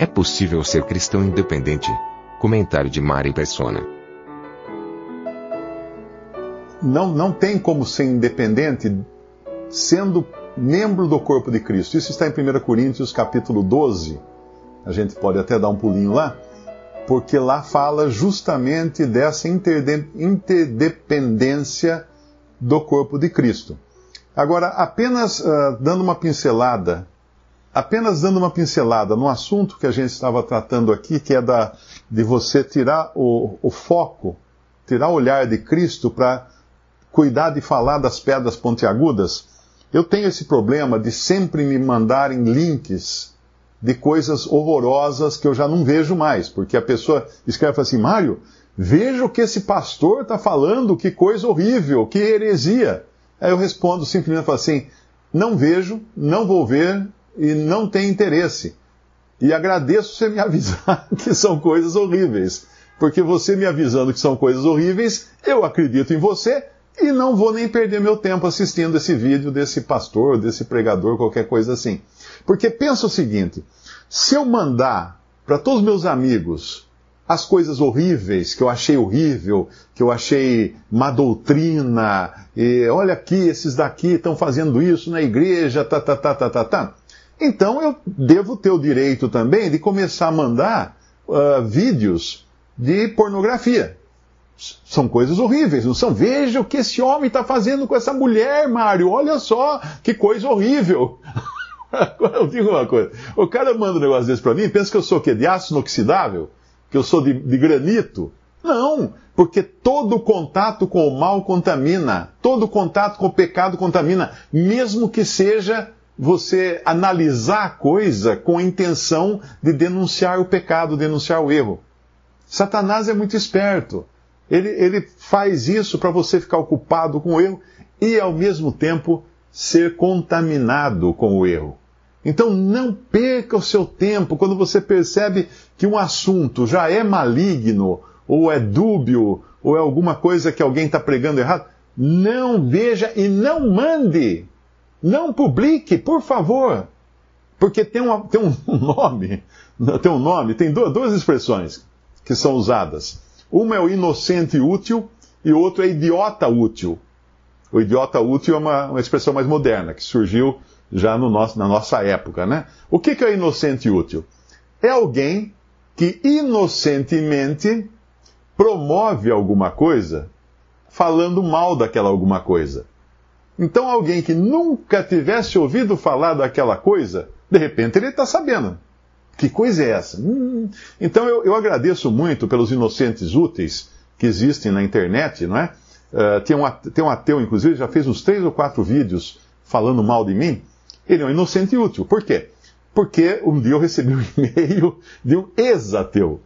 É possível ser cristão independente? Comentário de Mari Persona. Não, não tem como ser independente sendo membro do corpo de Cristo. Isso está em 1 Coríntios capítulo 12. A gente pode até dar um pulinho lá, porque lá fala justamente dessa interdependência do corpo de Cristo. Agora, apenas uh, dando uma pincelada, apenas dando uma pincelada no assunto que a gente estava tratando aqui, que é da, de você tirar o, o foco, tirar o olhar de Cristo para cuidar de falar das pedras pontiagudas, eu tenho esse problema de sempre me mandarem links de coisas horrorosas que eu já não vejo mais, porque a pessoa escreve assim, Mário, veja o que esse pastor está falando, que coisa horrível, que heresia. Aí eu respondo simplesmente assim, não vejo, não vou ver e não tenho interesse. E agradeço você me avisar que são coisas horríveis. Porque você me avisando que são coisas horríveis, eu acredito em você e não vou nem perder meu tempo assistindo esse vídeo desse pastor, desse pregador, qualquer coisa assim. Porque pensa o seguinte: se eu mandar para todos meus amigos as coisas horríveis que eu achei horrível, que eu achei má doutrina, e olha aqui, esses daqui estão fazendo isso na igreja, tá, tá, tá, tá, tá, tá. Então eu devo ter o direito também de começar a mandar uh, vídeos de pornografia. São coisas horríveis, não são? Veja o que esse homem está fazendo com essa mulher, Mário. Olha só, que coisa horrível. Eu digo uma coisa. O cara manda um negócio desse para mim, pensa que eu sou o quê? De aço inoxidável? Que eu sou de, de granito? Não, porque todo contato com o mal contamina. Todo contato com o pecado contamina. Mesmo que seja você analisar a coisa com a intenção de denunciar o pecado, denunciar o erro. Satanás é muito esperto. Ele, ele faz isso para você ficar ocupado com o erro e, ao mesmo tempo, ser contaminado com o erro. Então, não perca o seu tempo quando você percebe que um assunto já é maligno, ou é dúbio, ou é alguma coisa que alguém está pregando errado. Não veja e não mande. Não publique, por favor. Porque tem, uma, tem um nome, tem um nome, tem duas, duas expressões que são usadas. Uma é o inocente útil e outro é idiota útil. O idiota útil é uma, uma expressão mais moderna, que surgiu já no nosso, na nossa época, né? O que, que é inocente útil? É alguém que inocentemente promove alguma coisa falando mal daquela alguma coisa. Então, alguém que nunca tivesse ouvido falar daquela coisa, de repente ele está sabendo. Que coisa é essa? Hum, então eu, eu, agradeço muito pelos inocentes úteis que existem na internet, não é? Uh, tem, um, tem um ateu, inclusive, já fez uns três ou quatro vídeos falando mal de mim. Ele é um inocente útil. Por quê? Porque um dia eu recebi um e-mail de um ex-ateu.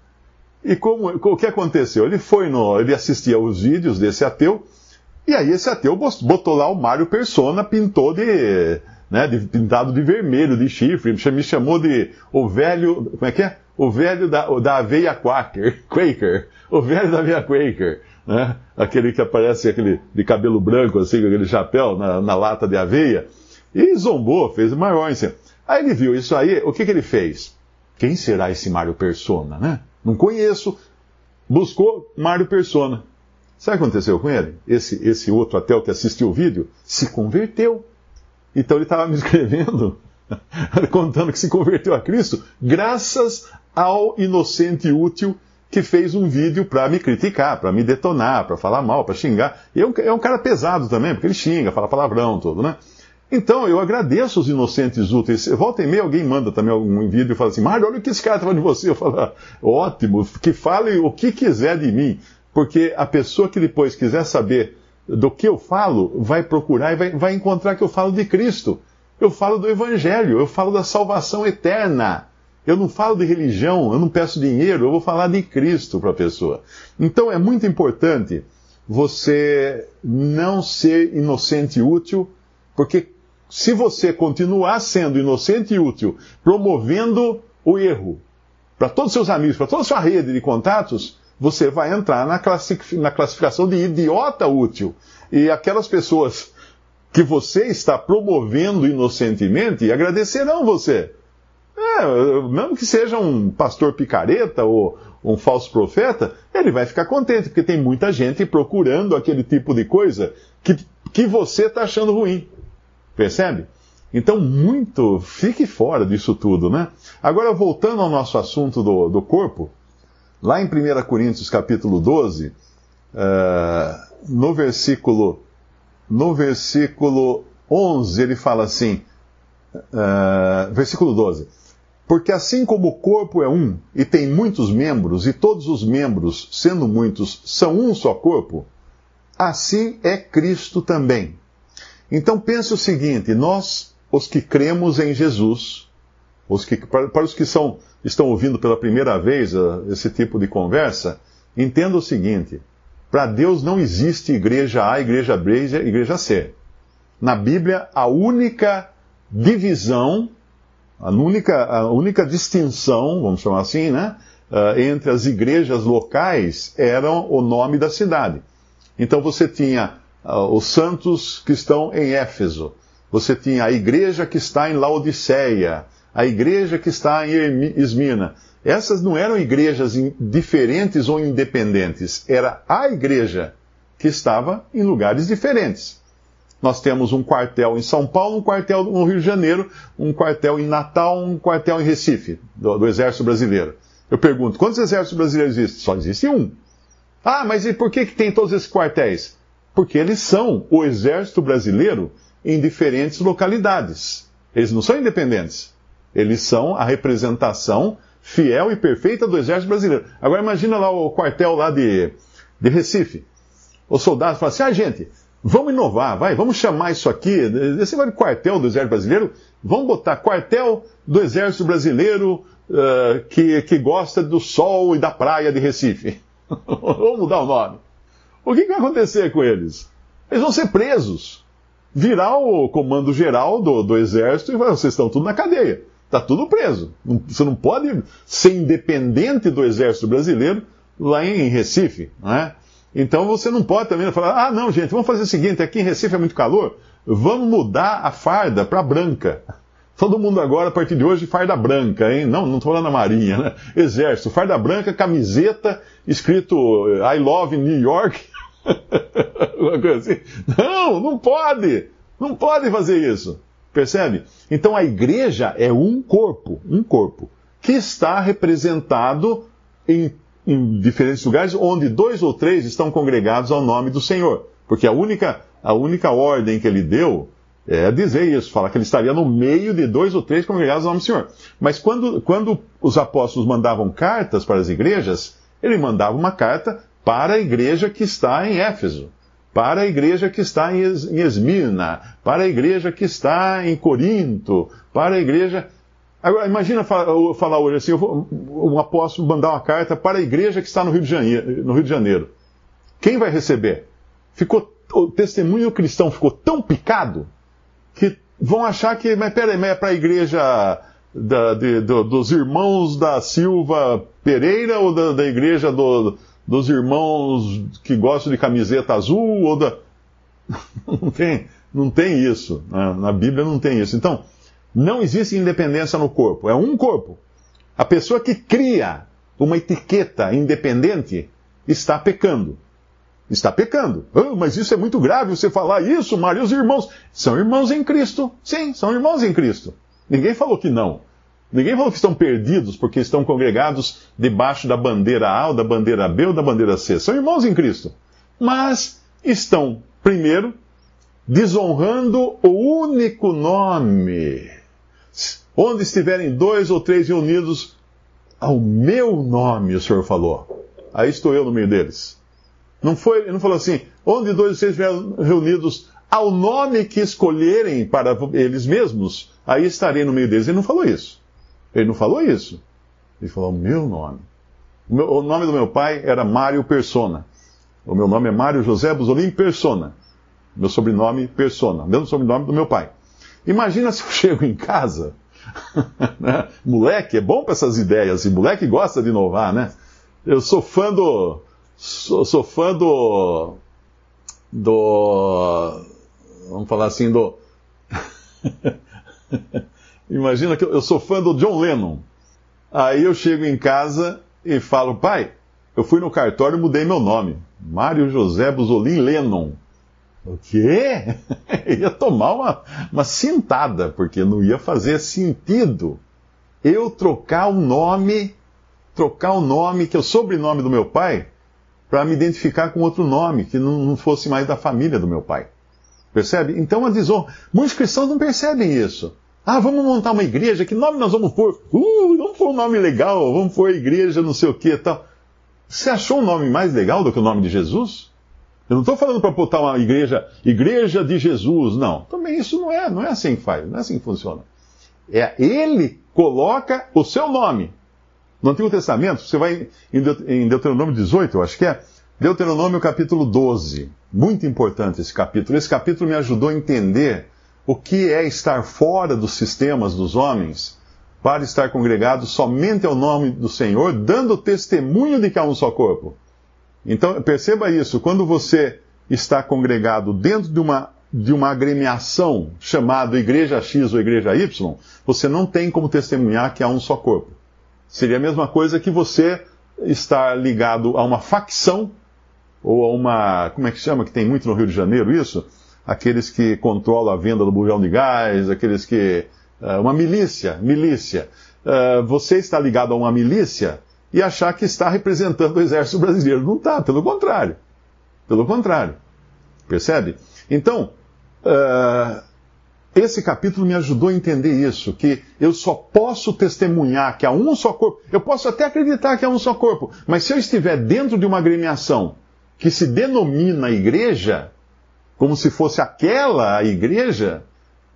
E como, o que aconteceu? Ele foi no. Ele assistia os vídeos desse ateu, e aí esse ateu botou lá o Mário Persona, pintou de né, de, pintado de vermelho, de chifre, me chamou de o velho, como é que é? O velho da, da aveia Quaker, Quaker, o velho da aveia Quaker, né? Aquele que aparece aquele de cabelo branco, assim, com aquele chapéu na, na lata de aveia, e zombou, fez maior assim. Aí ele viu isso aí, o que, que ele fez? Quem será esse Mário Persona, né? Não conheço. Buscou Mário Persona. Sabe o que aconteceu com ele? Esse, esse outro ateu que assistiu o vídeo se converteu. Então ele estava me escrevendo, contando que se converteu a Cristo, graças ao inocente útil que fez um vídeo para me criticar, para me detonar, para falar mal, para xingar. E é um, é um, cara pesado também, porque ele xinga, fala palavrão, tudo, né? Então, eu agradeço os inocentes úteis. Volta e meia alguém manda também algum vídeo e fala assim, Mário, olha o que esse cara falando de você. Eu falo, ah, ótimo, que fale o que quiser de mim. Porque a pessoa que depois quiser saber do que eu falo, vai procurar e vai, vai encontrar que eu falo de Cristo. Eu falo do Evangelho, eu falo da salvação eterna. Eu não falo de religião, eu não peço dinheiro, eu vou falar de Cristo para a pessoa. Então é muito importante você não ser inocente e útil, porque se você continuar sendo inocente e útil, promovendo o erro para todos os seus amigos, para toda a sua rede de contatos, você vai entrar na, classificação de idiota útil. E aquelas pessoas que você está promovendo inocentemente agradecerão você. É, mesmo que seja um pastor picareta ou um falso profeta, ele vai ficar contente, porque tem muita gente procurando aquele tipo de coisa que, que você está achando ruim. Percebe? Então, muito, fique fora disso tudo, né? Agora, voltando ao nosso assunto do, do corpo, lá em 1 Coríntios capítulo 12, uh, eh, no versículo, no versículo 11, ele fala assim, uh, versículo 12, porque assim como o corpo é um e tem muitos membros, e todos os membros, sendo muitos, são um só corpo, assim é Cristo também. Então pense o seguinte: nós, os que cremos em Jesus, os que, para, os que são, estão ouvindo pela primeira vez uh, esse tipo de conversa, entenda o seguinte: para Deus não existe igreja A, igreja B e igreja C. Na Bíblia, a única divisão a única, a única distinção, vamos chamar assim, né, uh, entre as igrejas locais era o nome da cidade. Então você tinha uh, os santos que estão em Éfeso, você tinha a igreja que está em Laodiceia, a igreja que está em Esmina. Essas não eram igrejas diferentes ou independentes, era a igreja que estava em lugares diferentes. Nós temos um quartel em São Paulo, um quartel no Rio de Janeiro, um quartel em Natal, um quartel em Recife, do, do Exército Brasileiro. Eu pergunto, quantos exércitos brasileiros existem? Só existe um. Ah, mas e por que, que tem todos esses quartéis? Porque eles são o Exército Brasileiro em diferentes localidades. Eles não são independentes. Eles são a representação fiel e perfeita do Exército Brasileiro. Agora imagina lá o quartel lá de, de Recife. Os soldados falam assim, ah, gente, Vamos inovar, vai, vamos chamar isso aqui, esse vai de quartel do Exército Brasileiro, vamos botar quartel do Exército Brasileiro uh, que, que gosta do sol e da praia de Recife. vamos mudar o nome. O que, que vai acontecer com eles? Eles vão ser presos. Virar o comando geral do, do Exército e vocês estão tudo na cadeia. Está tudo preso. Você não pode ser independente do Exército Brasileiro lá em Recife, não é? Então você não pode também falar, ah, não, gente, vamos fazer o seguinte, aqui em Recife é muito calor, vamos mudar a farda para branca. Todo mundo agora, a partir de hoje, farda branca, hein? Não, não estou falando na Marinha, né? Exército, farda branca, camiseta, escrito I love New York. Uma coisa assim. Não, não pode! Não pode fazer isso. Percebe? Então a igreja é um corpo, um corpo, que está representado em em diferentes lugares onde dois ou três estão congregados ao nome do Senhor. Porque a única, a única ordem que ele deu é dizer isso, falar que ele estaria no meio de dois ou três congregados ao nome do Senhor. Mas quando, quando os apóstolos mandavam cartas para as igrejas, ele mandava uma carta para a igreja que está em Éfeso, para a igreja que está em Esmirna, para a igreja que está em Corinto, para a igreja. Agora, imagina falar hoje assim, um apóstolo mandar uma carta para a igreja que está no Rio de Janeiro. No Rio de Janeiro. Quem vai receber? Ficou, o testemunho cristão ficou tão picado que vão achar que, mas peraí, mas é para a igreja da, de, do, dos irmãos da Silva Pereira ou da, da igreja do, dos irmãos que gostam de camiseta azul ou da... Não tem, não tem isso. Né? Na Bíblia não tem isso. Então, não existe independência no corpo, é um corpo. A pessoa que cria uma etiqueta independente está pecando. Está pecando. Oh, mas isso é muito grave você falar isso, Mário. Os irmãos são irmãos em Cristo. Sim, são irmãos em Cristo. Ninguém falou que não. Ninguém falou que estão perdidos porque estão congregados debaixo da bandeira A, ou da bandeira B ou da bandeira C. São irmãos em Cristo. Mas estão, primeiro, desonrando o único nome Onde estiverem dois ou três reunidos, ao meu nome, o Senhor falou. Aí estou eu no meio deles. Não foi, ele não falou assim, onde dois ou três estiverem reunidos ao nome que escolherem para eles mesmos, aí estarei no meio deles. Ele não falou isso. Ele não falou isso. Ele falou o meu nome. O, meu, o nome do meu pai era Mário Persona. O meu nome é Mário José Busolim Persona. Meu sobrenome Persona. Mesmo sobrenome do meu pai. Imagina se eu chego em casa. né? Moleque é bom para essas ideias. E moleque gosta de inovar, né? Eu sou fã do. Sou, sou fã do. Do. Vamos falar assim, do. Imagina que eu, sou fã do John Lennon. Aí eu chego em casa e falo, pai, eu fui no cartório e mudei meu nome. Mário José Busolim Lennon. O quê? ia tomar uma, uma cintada, porque não ia fazer sentido eu trocar o nome, trocar o nome, que é o sobrenome do meu pai, para me identificar com outro nome, que não, não, fosse mais da família do meu pai. Percebe? Então a desonra. Muitos cristãos não percebem isso. Ah, vamos montar uma igreja, que nome nós vamos pôr? Uh, vamos pôr um nome legal, vamos pôr igreja, não sei o que tal. Você achou um nome mais legal do que o nome de Jesus? Eu não estou falando para botar uma igreja, igreja de Jesus, não. Também isso não é, não é assim que faz, não é assim que funciona. É ele coloca o seu nome. No Antigo Testamento, você vai em Deuteronômio 18, eu acho que é, Deuteronômio capítulo 12. Muito importante esse capítulo. Esse capítulo me ajudou a entender o que é estar fora dos sistemas dos homens para estar congregado somente ao nome do Senhor, dando testemunho de que há um só corpo. Então, perceba isso, quando você está congregado dentro de uma, de uma agremiação chamada Igreja X ou Igreja Y, você não tem como testemunhar que há um só corpo. Seria a mesma coisa que você estar ligado a uma facção ou a uma. Como é que chama? Que tem muito no Rio de Janeiro isso? Aqueles que controlam a venda do bujão de gás, aqueles que é, uma milícia, milícia. É, você está ligado a uma milícia e achar que está representando o exército brasileiro. Não está, pelo contrário. Pelo contrário. Percebe? Então, uh, esse capítulo me ajudou a entender isso, que eu só posso testemunhar que há um só corpo. Eu posso até acreditar que há um só corpo, mas se eu estiver dentro de uma agremiação que se denomina igreja, como se fosse aquela a igreja,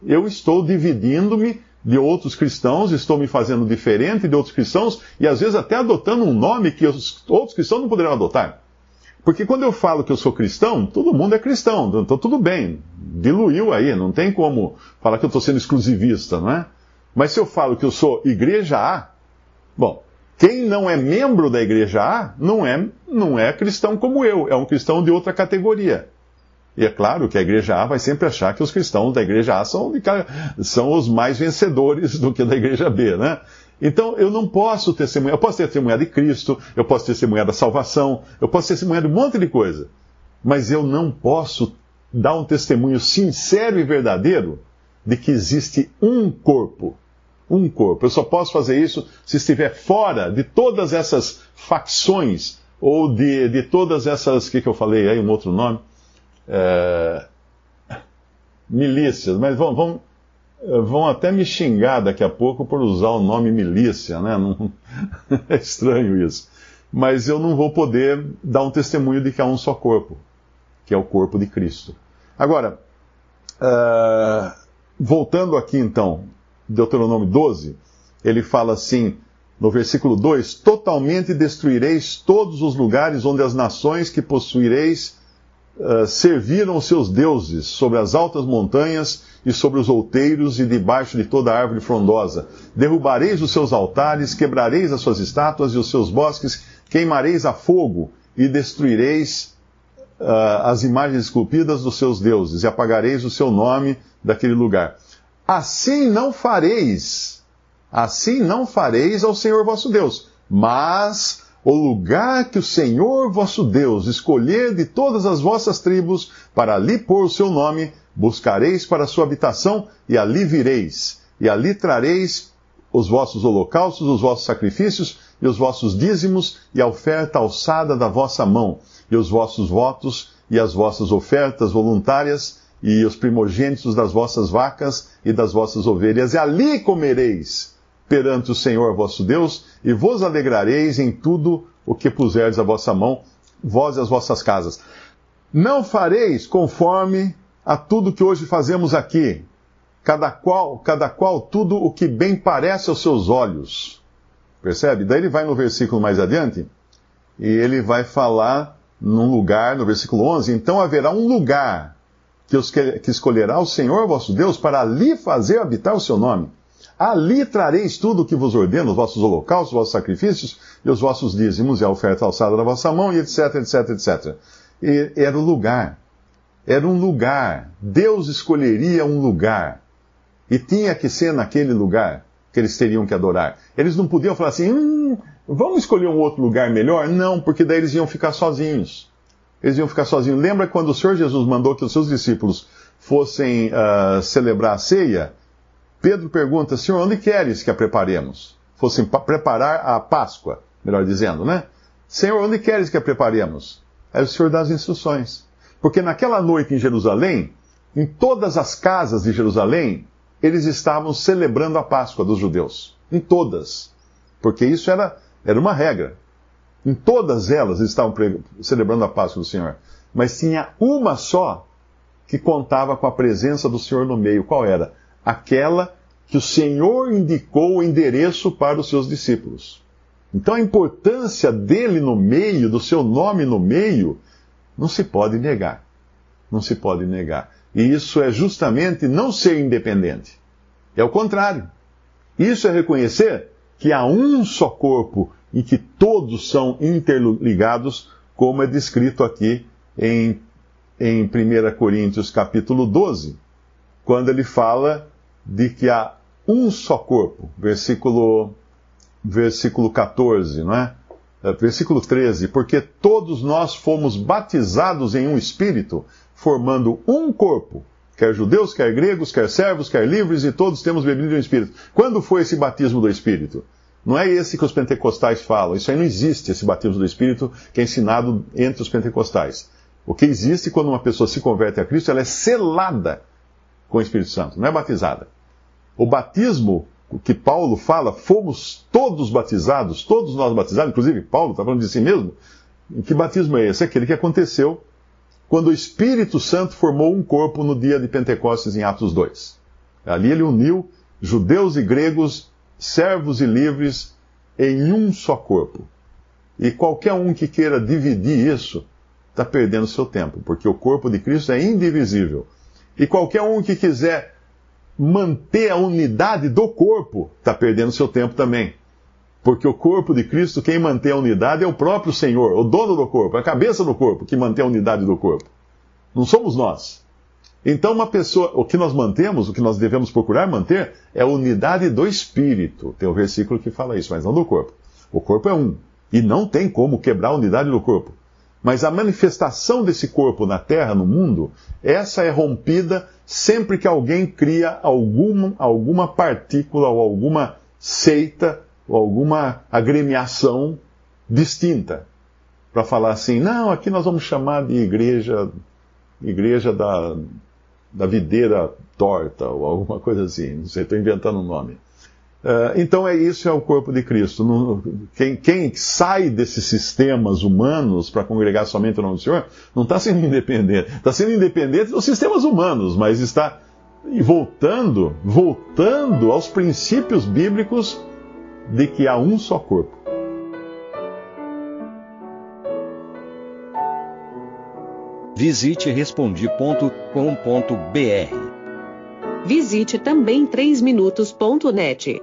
eu estou dividindo-me de outros cristãos, estou me fazendo diferente de outros cristãos e às vezes até adotando um nome que os outros cristãos não poderiam adotar. Porque quando eu falo que eu sou cristão, todo mundo é cristão, então tudo bem, diluiu aí, não tem como falar que eu estou sendo exclusivista, não é? Mas se eu falo que eu sou igreja A, bom, quem não é membro da igreja A não é, não é cristão como eu, é um cristão de outra categoria. E é claro que a igreja A vai sempre achar que os cristãos da igreja A são, são os mais vencedores do que da igreja B, né? Então eu não posso testemunhar, eu posso testemunhar de Cristo, eu posso testemunhar da salvação, eu posso testemunhar de um monte de coisa, mas eu não posso dar um testemunho sincero e verdadeiro de que existe um corpo. Um corpo. Eu só posso fazer isso se estiver fora de todas essas facções, ou de, de todas essas, o que, que eu falei aí, um outro nome? É, milícias, mas vão, vão, vão, até me xingar daqui a pouco por usar o nome milícia, né? Não, é estranho isso. Mas eu não vou poder dar um testemunho de que há um só corpo, que é o corpo de Cristo. Agora, uh, voltando aqui então, Deuteronômio 12, ele fala assim, no versículo 2: Totalmente destruireis todos os lugares onde as nações que possuireis uh, serviram os seus deuses sobre as altas montanhas e sobre os outeiros e debaixo de toda árvore frondosa. Derrubareis os seus altares, quebrareis as suas estátuas e os seus bosques, queimareis a fogo e destruireis uh, as imagens esculpidas dos seus deuses e apagareis o seu nome daquele lugar. Assim não fareis, assim não fareis ao Senhor vosso Deus, mas o lugar que o Senhor vosso Deus escolher de todas as vossas tribos para ali pôr o seu nome, buscareis para a sua habitação e ali vireis, e ali trareis os vossos holocaustos, os vossos sacrifícios e os vossos dízimos e a oferta alçada da vossa mão, e os vossos votos e as vossas ofertas voluntárias e os primogênitos das vossas vacas e das vossas ovelhas, e ali comereis perante o Senhor vosso Deus, e vos alegrareis em tudo o que puserdes a vossa mão, vós e as vossas casas. Não fareis conforme a tudo que hoje fazemos aqui, cada qual, cada qual tudo o que bem parece aos seus olhos. Percebe? Daí ele vai no versículo mais adiante e ele vai falar num lugar, no versículo 11: Então haverá um lugar que, os, que, que escolherá o Senhor vosso Deus para ali fazer habitar o seu nome. Ali trareis tudo o que vos ordeno, os vossos holocaustos, os vossos sacrifícios e os vossos dízimos e a oferta alçada da vossa mão, e etc, etc, etc. E era o lugar. Era um lugar. Deus escolheria um lugar. E tinha que ser naquele lugar que eles teriam que adorar. Eles não podiam falar assim, hum, vamos escolher um outro lugar melhor? Não, porque daí eles iam ficar sozinhos. Eles iam ficar sozinhos. Lembra quando o Senhor Jesus mandou que os seus discípulos fossem uh, celebrar a ceia? Pedro pergunta, Senhor, onde queres que a preparemos? Fossem preparar a Páscoa, melhor dizendo, né? Senhor, onde queres que a preparemos? Aí o Senhor dá as instruções. Porque naquela noite em Jerusalém, em todas as casas de Jerusalém, eles estavam celebrando a Páscoa dos judeus. Em todas. Porque isso era, era uma regra. Em todas elas eles estavam celebrando a Páscoa do Senhor. Mas tinha uma só que contava com a presença do Senhor no meio. Qual era? Aquela que o Senhor indicou o endereço para os seus discípulos. Então a importância dele no meio, do seu nome no meio, não se pode negar. Não se pode negar. E isso é justamente não ser independente. É o contrário. Isso é reconhecer que há um só corpo e que todos são interligados, como é descrito aqui em, em 1 Coríntios capítulo 12, quando ele fala de que há um só corpo, versículo, versículo 14, não é? é? Versículo 13, porque todos nós fomos batizados em um espírito, formando um corpo, quer judeus, quer gregos, quer servos, quer livres, e todos temos bebido de um espírito. Quando foi esse batismo do espírito? Não é esse que os pentecostais falam. Isso aí não existe, esse batismo do espírito que é ensinado entre os pentecostais. O que existe quando uma pessoa se converte a Cristo, ela é selada com o Espírito Santo, não é batizada. O batismo que Paulo fala, fomos todos batizados, todos nós batizados, inclusive Paulo está falando de si mesmo. Que batismo é esse? É aquele que aconteceu quando o Espírito Santo formou um corpo no dia de Pentecostes em Atos 2. Ali ele uniu judeus e gregos, servos e livres em um só corpo. E qualquer um que queira dividir isso está perdendo seu tempo, porque o corpo de Cristo é indivisível. E qualquer um que quiser manter a unidade do corpo está perdendo seu tempo também. Porque o corpo de Cristo, quem mantém a unidade é o próprio Senhor, o dono do corpo, a cabeça do corpo, que mantém a unidade do corpo. Não somos nós. Então, uma pessoa, o que nós mantemos, o que nós devemos procurar manter, é a unidade do espírito. Tem um versículo que fala isso, mas não do corpo. O corpo é um. E não tem como quebrar a unidade do corpo. Mas a manifestação desse corpo na terra, no mundo, essa é rompida sempre que alguém cria alguma, alguma partícula ou alguma seita ou alguma agremiação distinta. Para falar assim, não, aqui nós vamos chamar de igreja, igreja da, da videira torta ou alguma coisa assim. Não sei, estou inventando um nome. Uh, então é isso, é o corpo de Cristo. quem, quem, sai desses sistemas humanos para congregar somente o nome do Senhor, não está sendo independente. Está sendo independente dos sistemas humanos, mas está voltando, voltando aos princípios bíblicos de que há um só corpo. Visite respondi.com.br. Visite também 3minutos.net.